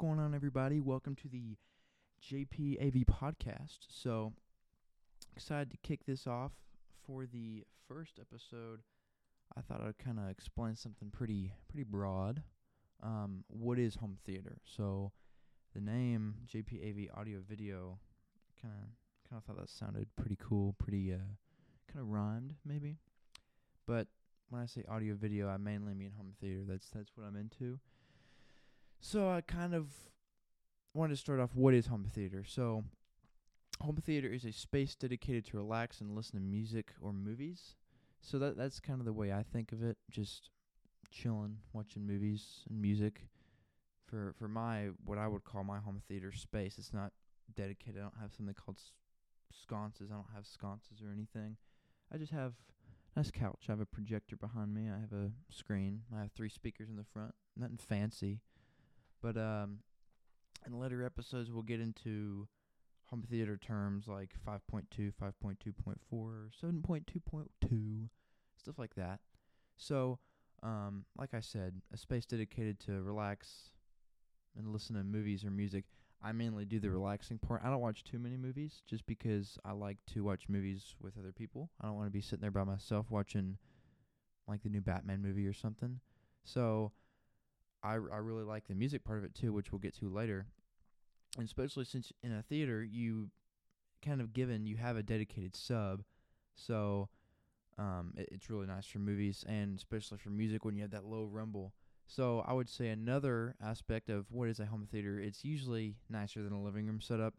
going on, everybody? Welcome to the JPAV podcast. So excited to kick this off for the first episode. I thought I'd kind of explain something pretty pretty broad. Um, what is home theater? So the name JPAV Audio Video kind of kind of thought that sounded pretty cool, pretty uh, kind of rhymed maybe. But when I say audio video, I mainly mean home theater. That's that's what I'm into. So I kind of wanted to start off what is home theater. So home theater is a space dedicated to relax and listen to music or movies. So that that's kind of the way I think of it, just chilling, watching movies and music. For for my what I would call my home theater space, it's not dedicated. I don't have something called s- sconces. I don't have sconces or anything. I just have nice couch. I have a projector behind me. I have a screen. I have three speakers in the front. Nothing fancy. But um, in later episodes, we'll get into home theater terms like 5.2, 5.2.4, 7.2.2, stuff like that. So, um, like I said, a space dedicated to relax and listen to movies or music. I mainly do the relaxing part. I don't watch too many movies just because I like to watch movies with other people. I don't want to be sitting there by myself watching like the new Batman movie or something. So, I I really like the music part of it too, which we'll get to later. And especially since in a theater you kind of given you have a dedicated sub, so um it, it's really nice for movies and especially for music when you have that low rumble. So I would say another aspect of what is a home theater, it's usually nicer than a living room setup.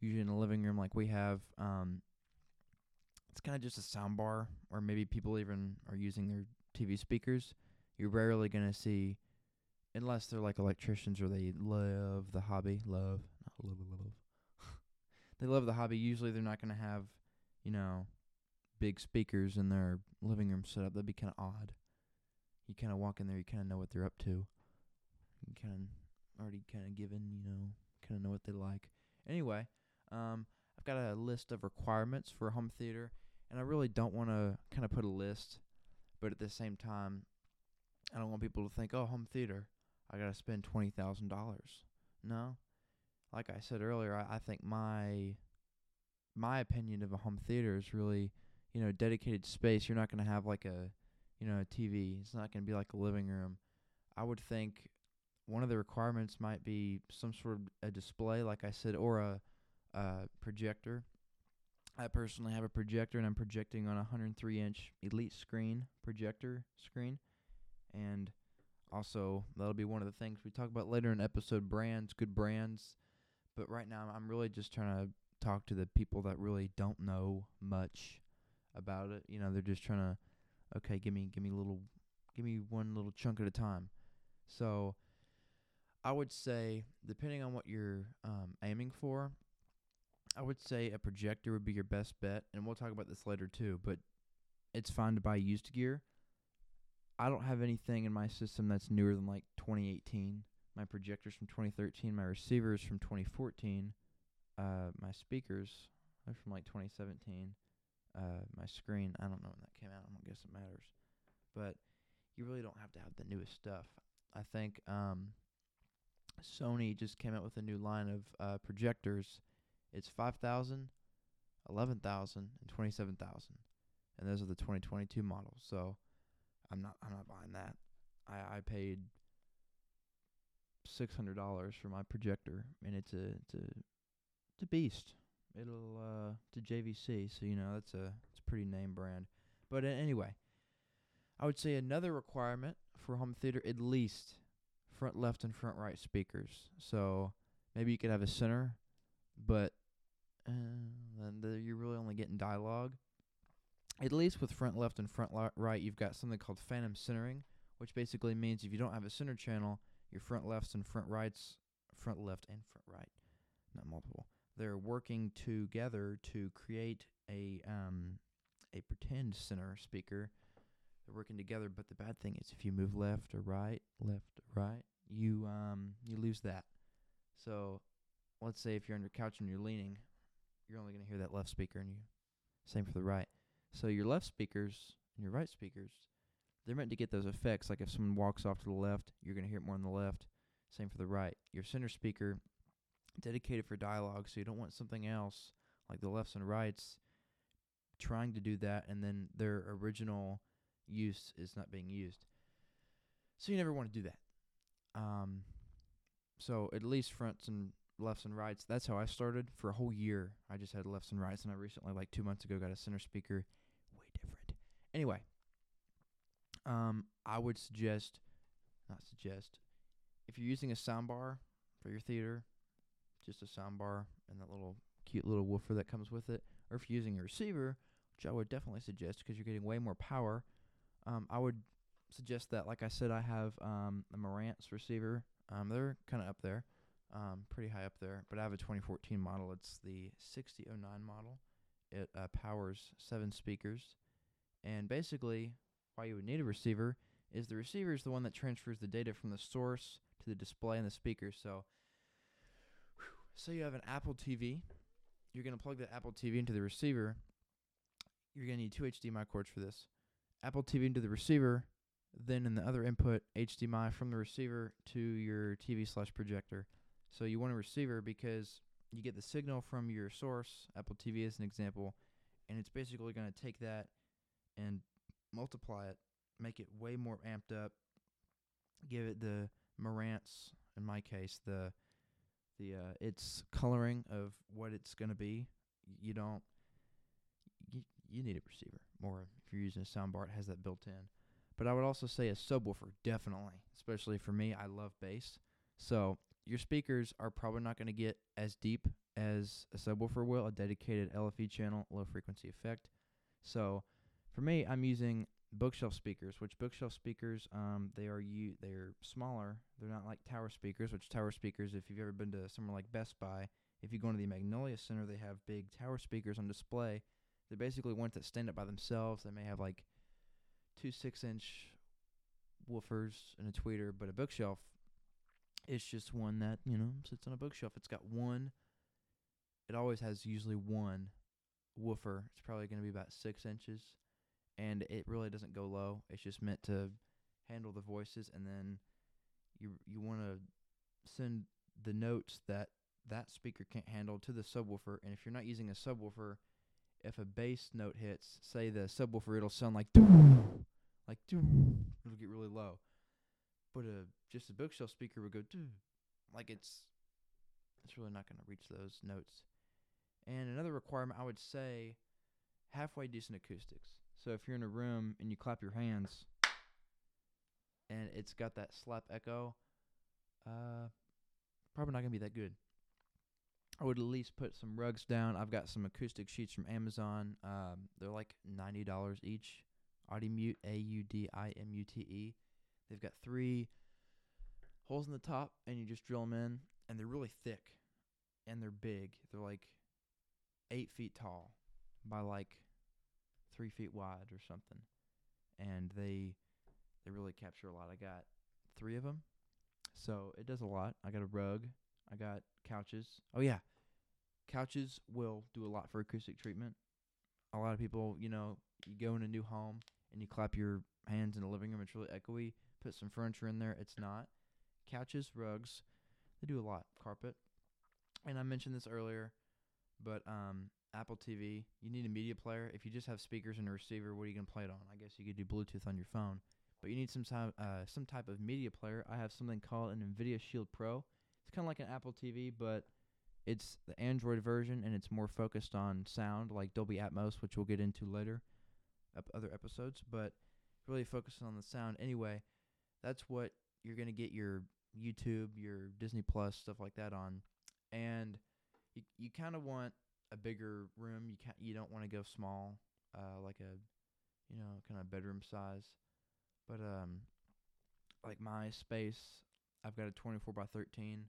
Usually in a living room like we have, um it's kind of just a sound bar, or maybe people even are using their TV speakers. You're rarely gonna see unless they're like electricians or they love the hobby, love, not love, love. they love the hobby. Usually, they're not going to have, you know, big speakers in their living room setup. That'd be kind of odd. You kind of walk in there, you kind of know what they're up to. You kind of already kind of given, you know, kind of know what they like. Anyway, um, I've got a list of requirements for a home theater, and I really don't want to kind of put a list, but at the same time, I don't want people to think, oh, home theater. I gotta spend twenty thousand dollars. No, like I said earlier, I, I think my my opinion of a home theater is really, you know, dedicated space. You're not gonna have like a, you know, a TV. It's not gonna be like a living room. I would think one of the requirements might be some sort of a display, like I said, or a, a projector. I personally have a projector, and I'm projecting on a 103 inch Elite screen projector screen, and also, that'll be one of the things we talk about later in episode brands, good brands. But right now, I'm really just trying to talk to the people that really don't know much about it. You know, they're just trying to, okay, give me, give me a little, give me one little chunk at a time. So, I would say, depending on what you're um, aiming for, I would say a projector would be your best bet, and we'll talk about this later too. But it's fine to buy used gear. I don't have anything in my system that's newer than like 2018. My projector's from 2013. My receivers from 2014. Uh, my speakers are from like 2017. Uh, my screen, I don't know when that came out. I don't guess it matters. But you really don't have to have the newest stuff. I think um, Sony just came out with a new line of uh, projectors. It's 5,000, 11,000, and 27,000. And those are the 2022 models. So I'm not I'm not buying that. I I paid six hundred dollars for my projector, and it's a it's a it's a beast. It'll uh to JVC, so you know that's a it's a pretty name brand. But uh, anyway, I would say another requirement for home theater at least front left and front right speakers. So maybe you could have a center, but uh, then the, you're really only getting dialogue at least with front left and front right, you've got something called phantom centering, which basically means if you don't have a center channel, your front lefts and front rights, front left and front right, not multiple, they're working together to create a um a pretend center speaker. They're working together, but the bad thing is if you move left or right, left or right, you um you lose that. So, let's say if you're on your couch and you're leaning, you're only going to hear that left speaker, and you same for the right. So your left speakers and your right speakers, they're meant to get those effects. Like if someone walks off to the left, you're going to hear it more on the left. Same for the right. Your center speaker dedicated for dialogue, so you don't want something else like the lefts and rights trying to do that and then their original use is not being used. So you never want to do that. Um, so at least fronts and lefts and rights. That's how I started for a whole year. I just had lefts and rights, and I recently, like two months ago, got a center speaker. Anyway, um, I would suggest, not suggest, if you're using a soundbar for your theater, just a soundbar and that little cute little woofer that comes with it, or if you're using a receiver, which I would definitely suggest because you're getting way more power, um, I would suggest that. Like I said, I have um, a Marantz receiver. Um, they're kind of up there, um, pretty high up there. But I have a 2014 model. It's the 6009 model. It uh, powers seven speakers, and basically, why you would need a receiver is the receiver is the one that transfers the data from the source to the display and the speaker. So, say you have an Apple TV. You're gonna plug the Apple TV into the receiver. You're gonna need two HDMI cords for this. Apple TV into the receiver, then in the other input, HDMI from the receiver to your TV slash projector. So you want a receiver because you get the signal from your source, Apple TV as an example, and it's basically going to take that and multiply it, make it way more amped up, give it the Marantz, in my case, the the uh, its coloring of what it's going to be. You don't you, you need a receiver more if you're using a soundbar. It has that built in. But I would also say a subwoofer, definitely. Especially for me, I love bass. So your speakers are probably not going to get as deep as a subwoofer will, a dedicated LFE channel, low frequency effect. So for me, I'm using bookshelf speakers, which bookshelf speakers, um, they are u- they're smaller. They're not like tower speakers, which tower speakers, if you've ever been to somewhere like Best Buy, if you go into the Magnolia Center, they have big tower speakers on display. They're basically ones that stand up by themselves. They may have like two six inch woofers and a tweeter, but a bookshelf is just one that, you know, sits on a bookshelf. It's got one it always has usually one woofer. It's probably gonna be about six inches. And it really doesn't go low. It's just meant to handle the voices and then you you wanna send the notes that that speaker can't handle to the subwoofer and if you're not using a subwoofer if a bass note hits, say the subwoofer, it'll sound like doo, like doo. It'll get really low. But a just a bookshelf speaker would go like it's it's really not going to reach those notes. And another requirement, I would say, halfway decent acoustics. So if you're in a room and you clap your hands, and it's got that slap echo, uh, probably not gonna be that good. I would at least put some rugs down. I've got some acoustic sheets from Amazon. Um, they're like ninety dollars each. Audimute, A U D I M U T E. They've got three holes in the top, and you just drill them in, and they're really thick, and they're big. They're like eight feet tall by like three feet wide or something, and they they really capture a lot. I got three of them, so it does a lot. I got a rug. I got couches. Oh yeah, couches will do a lot for acoustic treatment. A lot of people, you know, you go in a new home and you clap your hands in the living room. It's really echoey. Put some furniture in there. It's not. Couches, rugs, they do a lot. Carpet, and I mentioned this earlier, but um, Apple TV, you need a media player. If you just have speakers and a receiver, what are you gonna play it on? I guess you could do Bluetooth on your phone, but you need some type, uh, some type of media player. I have something called an NVIDIA Shield Pro. It's kind of like an Apple TV, but it's the Android version and it's more focused on sound, like Dolby Atmos, which we'll get into later, ep- other episodes. But really focusing on the sound. Anyway, that's what you're gonna get your YouTube, your Disney Plus stuff like that on, and you you kind of want a bigger room. You can't you don't want to go small, uh, like a you know kind of bedroom size, but um, like my space, I've got a 24 by 13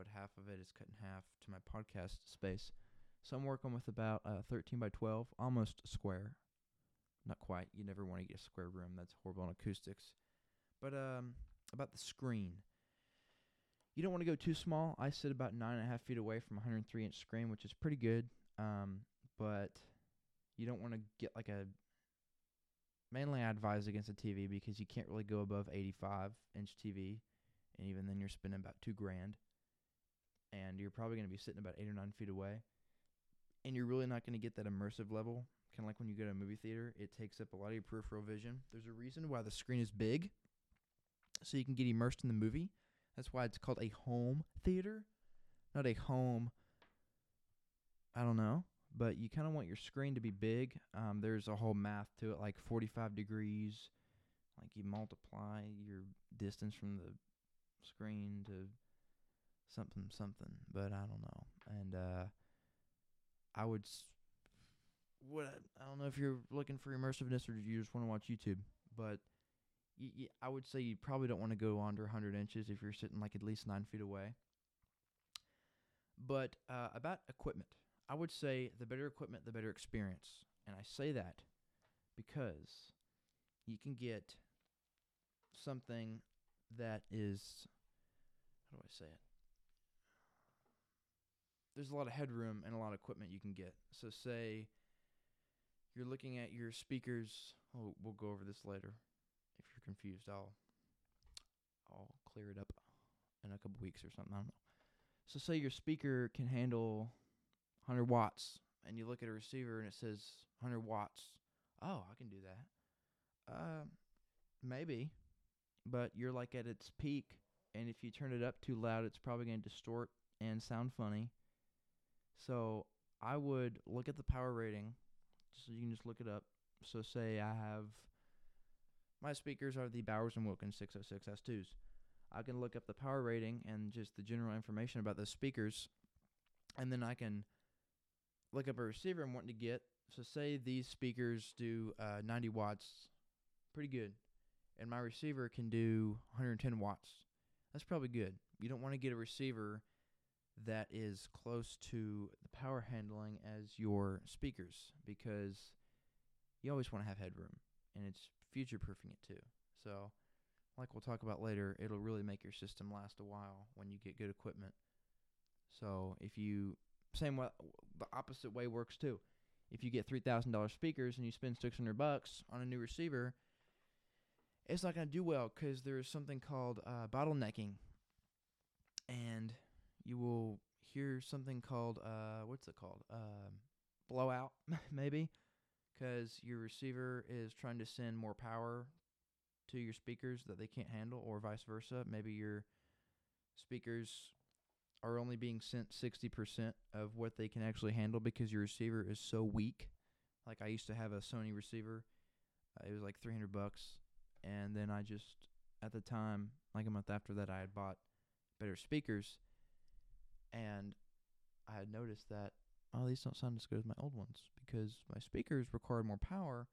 but half of it is cut in half to my podcast space. So I'm working with about uh, 13 by 12, almost square. Not quite. You never want to get a square room. That's horrible on acoustics. But um, about the screen. You don't want to go too small. I sit about nine and a half feet away from a 103 inch screen, which is pretty good. Um, but you don't want to get like a. Mainly, I advise against a TV because you can't really go above 85 inch TV and even then you're spending about two grand, and you're probably going to be sitting about eight or nine feet away, and you're really not going to get that immersive level. Kind of like when you go to a movie theater, it takes up a lot of your peripheral vision. There's a reason why the screen is big, so you can get immersed in the movie. That's why it's called a home theater, not a home. I don't know, but you kind of want your screen to be big. Um, there's a whole math to it, like 45 degrees. Like you multiply your distance from the screen to something something, but I don't know. And uh, I would. S- what I don't know if you're looking for immersiveness or you just want to watch YouTube, but y- y- I would say you probably don't want to go under 100 inches if you're sitting like at least nine feet away. But uh, about equipment, I would say the better equipment, the better experience. And I say that because you can get something that is how do I say it? There's a lot of headroom and a lot of equipment you can get. So say you're looking at your speakers. Oh, we'll go over this later. If you're confused, I'll I'll clear it up in a couple weeks or something. I don't know. So say your speaker can handle 100 watts, and you look at a receiver and it says 100 watts. Oh, I can do that. Uh, maybe, but you're like at its peak, and if you turn it up too loud, it's probably going to distort and sound funny. So I would look at the power rating. So you can just look it up. So say I have my speakers are the Bowers and Wilkins 606 S2s. I can look up the power rating and just the general information about those speakers, and then I can look up a receiver I'm wanting to get. So say these speakers do uh, 90 watts, pretty good, and my receiver can do 110 watts. That's probably good. You don't want to get a receiver that is close to the power handling as your speakers because you always want to have headroom, and it's future proofing it too. So, like we'll talk about later, it'll really make your system last a while when you get good equipment. So, if you same way the opposite way works too. If you get three thousand dollars speakers and you spend six hundred bucks on a new receiver, it's not to do well because there's something called uh, bottlenecking, and you will hear something called uh, what's it called um, blowout maybe because your receiver is trying to send more power to your speakers that they can't handle, or vice versa. Maybe your speakers are only being sent 60% of what they can actually handle because your receiver is so weak. Like I used to have a Sony receiver. Uh, it was like 300 bucks and then I just at the time, like a month after that I had bought better speakers and I had noticed that oh these don't sound as good as my old ones because my speakers required more power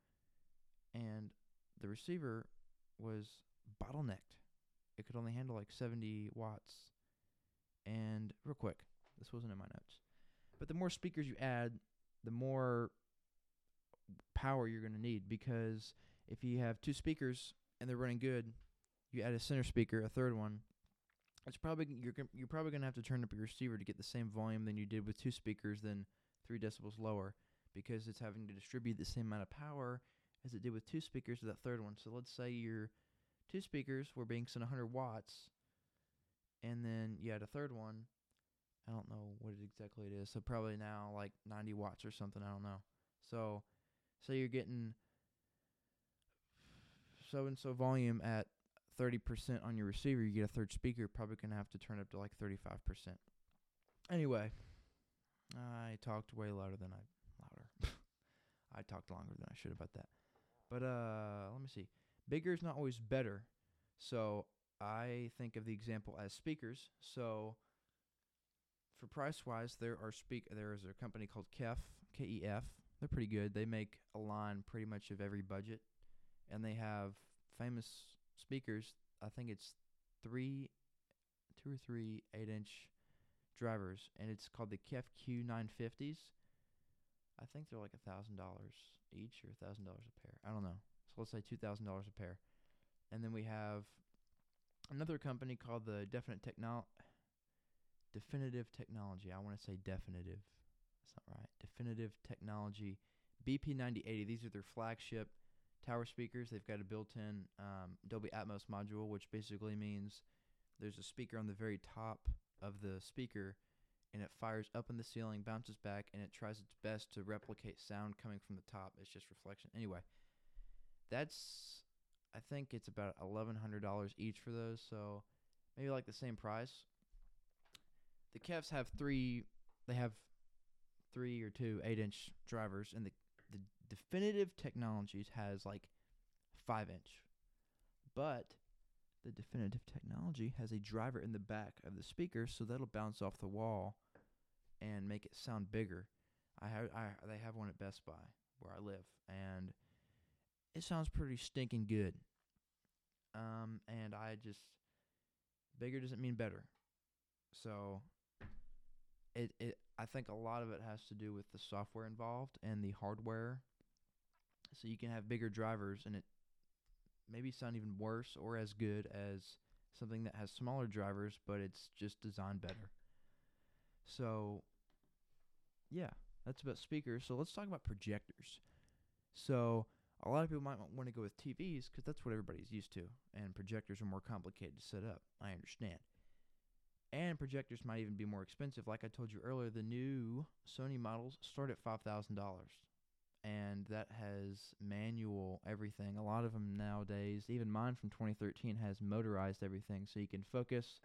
and the receiver was bottlenecked. It could only handle like 70 watts and real quick, this wasn't in my notes. But the more speakers you add, the more power you're going to need because if you have two speakers and they're running good, you add a center speaker, a third one, it's probably you're you're probably going to have to turn up your receiver to get the same volume than you did with two speakers than 3 decibels lower because it's having to distribute the same amount of power as it did with two speakers to that third one. So let's say your two speakers were being sent 100 watts and then you had a third one. I don't know what it exactly it is. So probably now like 90 watts or something. I don't know. So say you're getting so and so volume at 30% on your receiver, you get a third speaker, probably going to have to turn up to like 35%. Anyway, I talked way louder than I louder. I talked longer than I should about that. But uh let me see. Bigger is not always better. So I think of the example as speakers. So for price wise, there are speak there is a company called KEF, K E F. They're pretty good. They make a line pretty much of every budget, and they have famous speakers. I think it's three, two or three eight inch drivers, and it's called the KEF Q950s. I think they're like a thousand dollars each or a thousand dollars a pair. I don't know. So let's say two thousand dollars a pair, and then we have another company called the Definite Techno Definitive Technology. I want to say definitive. That's not right. Definitive Technology BP9080. These are their flagship tower speakers. They've got a built-in um, Dolby Atmos module, which basically means there's a speaker on the very top of the speaker, and it fires up in the ceiling, bounces back, and it tries its best to replicate sound coming from the top. It's just reflection. Anyway, that's I think it's about eleven hundred dollars each for those, so maybe like the same price. The KEFs have three. They have three or two eight inch drivers, and the the definitive technologies has like five inch, but the definitive technology has a driver in the back of the speaker, so that'll bounce off the wall and make it sound bigger. I have I they have one at Best Buy where I live, and it sounds pretty stinking good. Um, and I just bigger doesn't mean better. So it it I think a lot of it has to do with the software involved and the hardware. So you can have bigger drivers and it maybe sound even worse or as good as something that has smaller drivers, but it's just designed better. So yeah, that's about speakers. So let's talk about projectors. So a lot of people might want to go with TVs because that's what everybody's used to, and projectors are more complicated to set up. I understand. And projectors might even be more expensive. Like I told you earlier, the new Sony models start at $5,000. And that has manual everything. A lot of them nowadays, even mine from 2013, has motorized everything. So you can focus,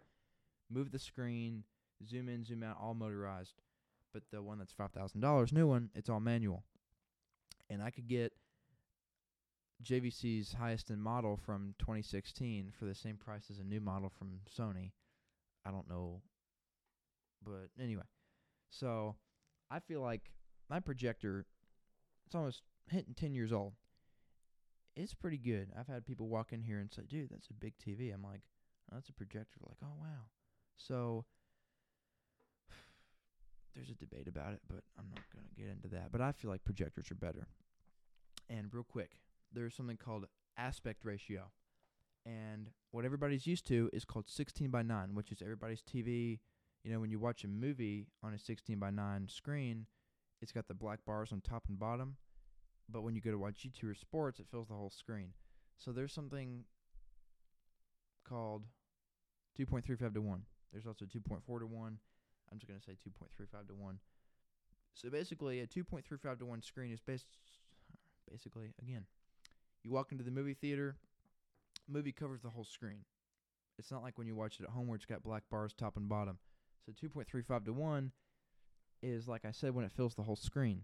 move the screen, zoom in, zoom out, all motorized. But the one that's $5,000, new one, it's all manual. And I could get JVC's highest end model from 2016 for the same price as a new model from Sony. I don't know. But anyway, so I feel like my projector, it's almost hitting 10 years old. It's pretty good. I've had people walk in here and say, dude, that's a big TV. I'm like, oh, that's a projector. Like, oh, wow. So there's a debate about it, but I'm not to get into that. But I feel like projectors are better. And real quick, there's something called aspect ratio. And what everybody's used to is called 16 by 9, which is everybody's TV. You know, when you watch a movie on a 16 by 9 screen, it's got the black bars on top and bottom. But when you go to watch YouTube or sports, it fills the whole screen. So there's something called 2.35 to 1. There's also 2.4 to 1. I'm just going to say 2.35 to 1. So basically, a 2.35 to 1 screen is based, basically, again, you walk into the movie theater, movie covers the whole screen. It's not like when you watch it at home where it's got black bars top and bottom. So 2.35 to 1 is, like I said, when it fills the whole screen.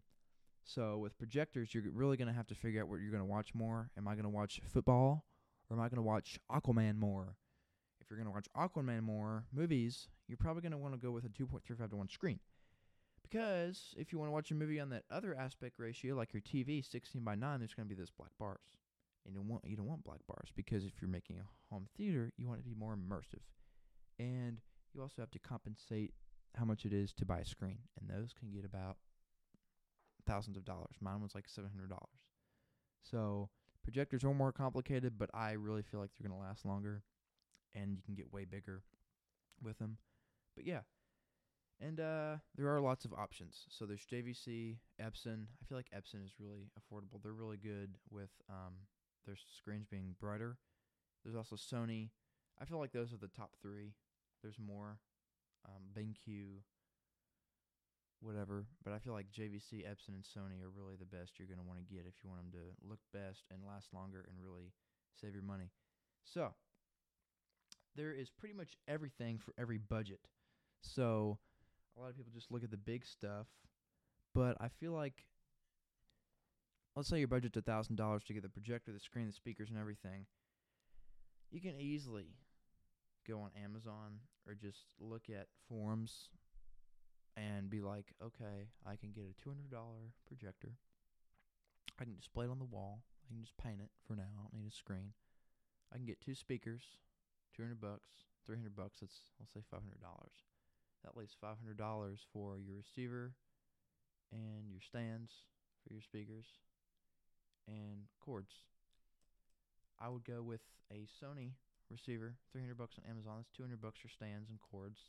So with projectors, you're really going to have to figure out what you're going to watch more. Am I going to watch football or am I going to watch Aquaman more? If you're going to watch Aquaman more movies, you're probably going to want to go with a 2.35 to 1 screen. Because if you want to watch a movie on that other aspect ratio, like your TV, 16 by 9, there's going to be those black bars. And you don't want you don't want black bars because if you're making a home theater, you want it to be more immersive. And you also have to compensate how much it is to buy a screen, and those can get about thousands of dollars. Mine was like seven hundred dollars. So projectors are more complicated, but I really feel like they're gonna last longer, and you can get way bigger with them. But yeah, and uh, there are lots of options. So there's JVC, Epson. I feel like Epson is really affordable. They're really good with um, their screens being brighter. There's also Sony. I feel like those are the top three. There's more, um, BenQ, whatever. But I feel like JVC, Epson, and Sony are really the best you're going to want to get if you want them to look best and last longer and really save your money. So there is pretty much everything for every budget. So a lot of people just look at the big stuff, but I feel like let's say your budget's a thousand dollars to get the projector, the screen, the speakers, and everything. You can easily go on Amazon or just look at forums and be like, okay, I can get a two hundred dollar projector. I can display it on the wall. I can just paint it for now. I don't need a screen. I can get two speakers, two hundred bucks, three hundred bucks. That's let's say five hundred dollars. That leaves five hundred dollars for your receiver and your stands for your speakers and cords. I would go with a Sony receiver, 300 bucks on Amazon. That's 200 bucks for stands and cords.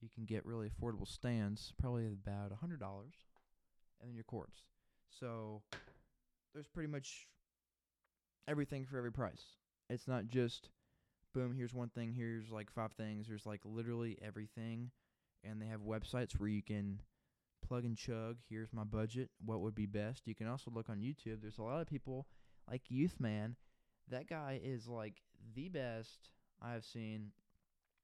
You can get really affordable stands, probably about $100, and then your cords. So there's pretty much everything for every price. It's not just boom, here's one thing, here's like five things, there's like literally everything. And they have websites where you can plug and chug. Here's my budget. What would be best? You can also look on YouTube. There's a lot of people like Youth Man. That guy is like the best I have seen.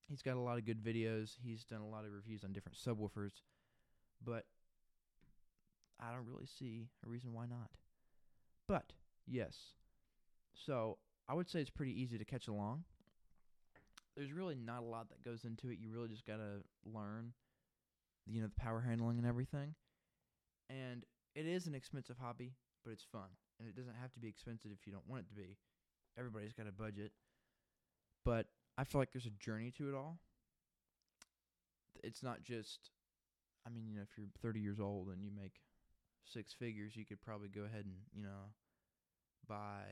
He's got a lot of good videos. He's done a lot of reviews on different subwoofers, but I don't really see a reason why not. But yes, so I would say it's pretty easy to catch along. There's really not a lot that goes into it. You really just gotta learn, you know, the power handling and everything. And it is an expensive hobby, but it's fun, and it doesn't have to be expensive if you don't want it to be. Everybody's got a budget, but I feel like there's a journey to it all. It's not just, I mean, you know, if you're 30 years old and you make six figures, you could probably go ahead and, you know, buy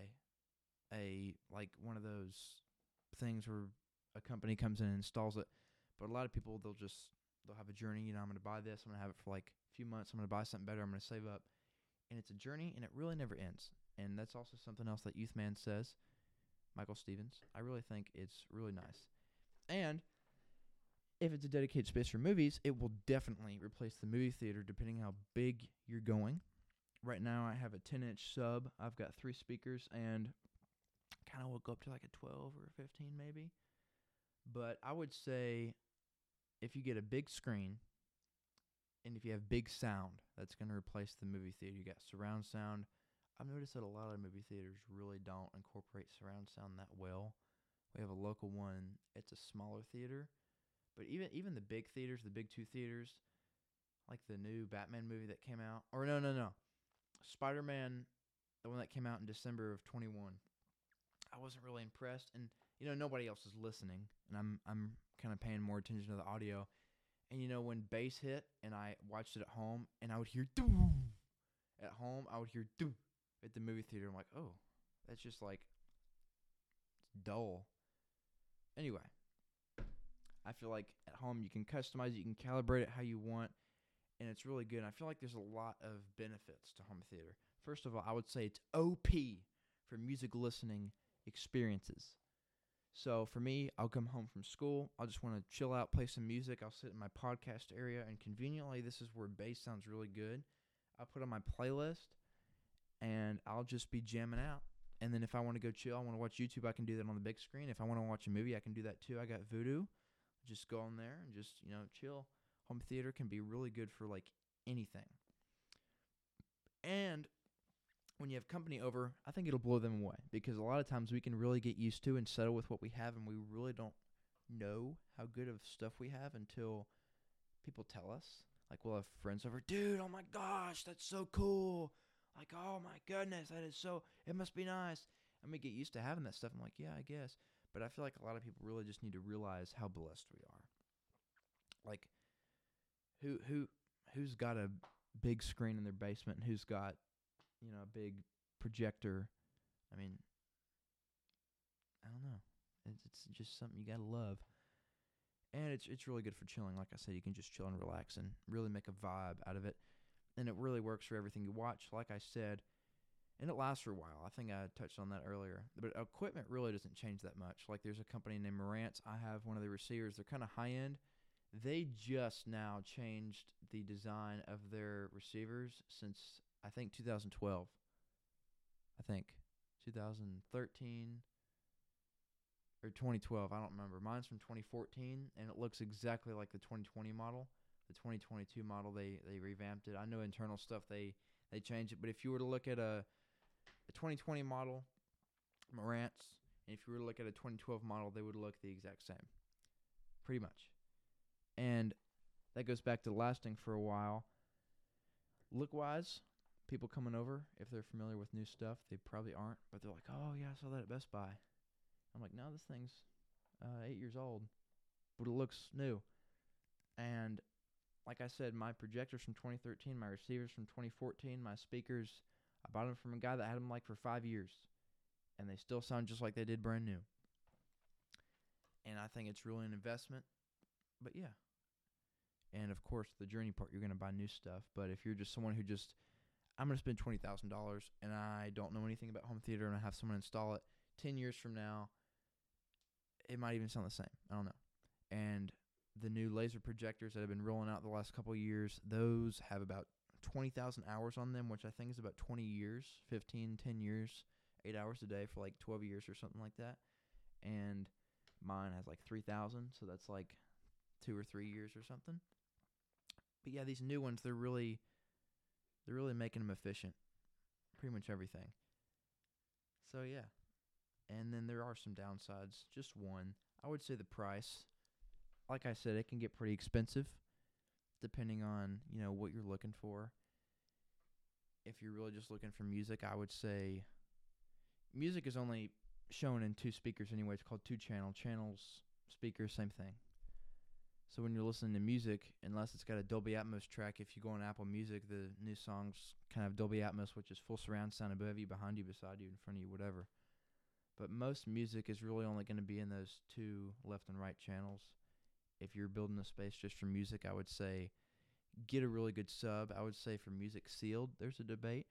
a like one of those things where a company comes in and installs it. But a lot of people they'll just they'll have a journey, you know, I'm going to buy this, I'm going to have it for like a few months, I'm going to buy something better, I'm going to save up. And it's a journey and it really never ends. And that's also something else that Youth Man says, Michael Stevens. I really think it's really nice. And if it's a dedicated space for movies, it will definitely replace the movie theater depending how big you're going. Right now, I have a 10 inch sub. I've got three speakers and kind of will go up to like a 12 or a 15 maybe. But I would say if you get a big screen and if you have big sound, that's going to replace the movie theater. You got surround sound. I've noticed that a lot of movie theaters really don't incorporate surround sound that well. We have a local one. It's a smaller theater, but even even the big theaters, the big two theaters, like the new Batman movie that came out, or no, no, no, Spider Man, the one that came out in December of 21. I wasn't really impressed, and you know nobody else is listening, and I'm I'm kind of paying more attention to the audio. And you know when bass hit, and I watched it at home, and I would hear doo. At home, I would hear doo. At the movie theater, I'm like, oh, that's just like dull. Anyway, I feel like at home you can customize it, you can calibrate it how you want, and it's really good. And I feel like there's a lot of benefits to home theater. First of all, I would say it's OP for music listening experiences. So for me, I'll come home from school. I'll just want to chill out, play some music. I'll sit in my podcast area, and conveniently, this is where bass sounds really good. I'll put on my playlist, and I'll just be jamming out. And then if I want to go chill, I want to watch YouTube, I can do that on the big screen. If I want to watch a movie, I can do that too. I got Vudu. Just go on there and just, you know, chill. Home theater can be really good for like anything. And when you have company over, I think it'll blow them away because a lot of times we can really get used to and settle with what we have, and we really don't know how good of stuff we have until people tell us. Like we'll have friends over, dude. Oh my gosh, that's so cool. Like, oh my goodness, that is so. It must be nice. And we get used to having that stuff. I'm like, yeah, I guess. But I feel like a lot of people really just need to realize how blessed we are. Like, who who who's got a big screen in their basement and who's got you know, a big projector. I mean, I don't know. It's, it's just something you gotta love. And it's it's really good for chilling. Like I said, you can just chill and relax and really make a vibe out of it. And it really works for everything you watch. Like I said, and it lasts for a while. I think I touched on that earlier. But equipment really doesn't change that much. Like there's a company named Marantz. I have one of the receivers. They're kind of high end. They just now changed the design of their receivers since I think 2012. I think 2013 or 2012. I don't remember. Mine's from 2014, and it looks exactly like the 2020 model. The 2022 model, they they revamped it. I know internal stuff they they changed it, but if you were to look at a a 2020 model, Marantz, and if you were to look at a 2012 model, they would look the exact same, pretty much. And that goes back to lasting for a while. Look wise, people coming over, if they're familiar with new stuff, they probably aren't, but they're like, "Oh yeah, I saw that at Best Buy." I'm like, "No, this thing's uh, eight years old, but it looks new." And like I said, my projectors from 2013, my receivers from 2014, my speakers, I bought them from a guy that had them like for five years, and they still sound just like they did brand new. And I think it's really an investment. But yeah. And of course, the journey part, you're going to buy new stuff. But if you're just someone who just I'm going to spend $20,000 and I don't know anything about home theater and I have someone install it 10 years from now, it might even sound the same. I don't know. And the new laser projectors that have been rolling out the last couple of years, those have about 20,000 hours on them, which I think is about 20 years, 15, 10 years, 8 hours a day for like 12 years or something like that. And mine has like 3,000, so that's like 2 or 3 years or something. But yeah, these new ones, they're really they're really making them efficient. Pretty much everything. So yeah. And then there are some downsides, just one. I would say the price. Like I said, it can get pretty expensive depending on, you know, what you're looking for. If you're really just looking for music, I would say music is only shown in two speakers anyway. It's called two channel. Channels, speakers, same thing. So when you're listening to music, unless it's got a Dolby Atmos track, if you go on Apple Music, the new songs kind of Dolby Atmos, which is full surround sound above you, behind you, beside you, in front of you, whatever. But most music is really only going to be in those two left and right channels. If you're building a space just for music, I would say get a really good sub. I would say for music sealed, there's a debate,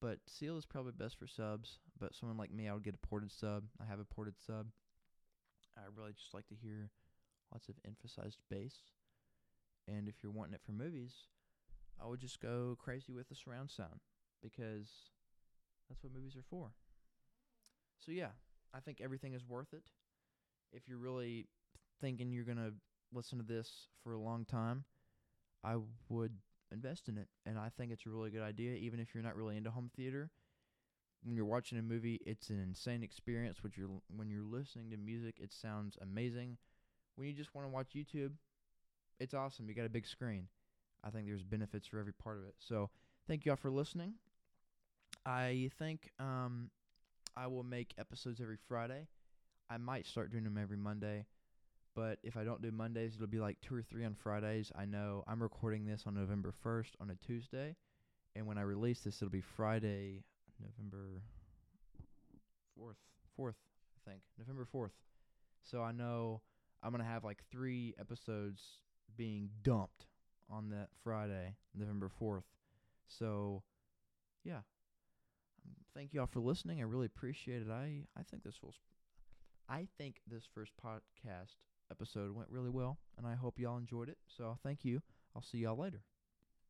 but sealed is probably best for subs. But someone like me, I would get a ported sub. I have a ported sub. I really just like to hear lots of emphasized bass. And if you're wanting it for movies, I would just go crazy with the surround sound because that's what movies are for. So yeah, I think everything is worth it. If you're really thinking you're going to listen to this for a long time, I would invest in it. And I think it's a really good idea even if you're not really into home theater. When you're watching a movie, it's an insane experience. Which you're when you're listening to music, it sounds amazing when you just want to watch YouTube, it's awesome. You got a big screen. I think there's benefits for every part of it. So thank you all for listening. I think um, I will make episodes every Friday. I might start doing them every Monday, but if I don't do Mondays, it'll be like two or three on Fridays. I know I'm recording this on November 1st on a Tuesday, and when I release this, it'll be Friday, November 4th. 4th, I think. November 4th. So I know I'm gonna have like three episodes being dumped on that Friday, November fourth. So, yeah. Um, thank you all for listening. I really appreciate it. I I think this was, I think this first podcast episode went really well, and I hope y'all enjoyed it. So thank you. I'll see y'all later.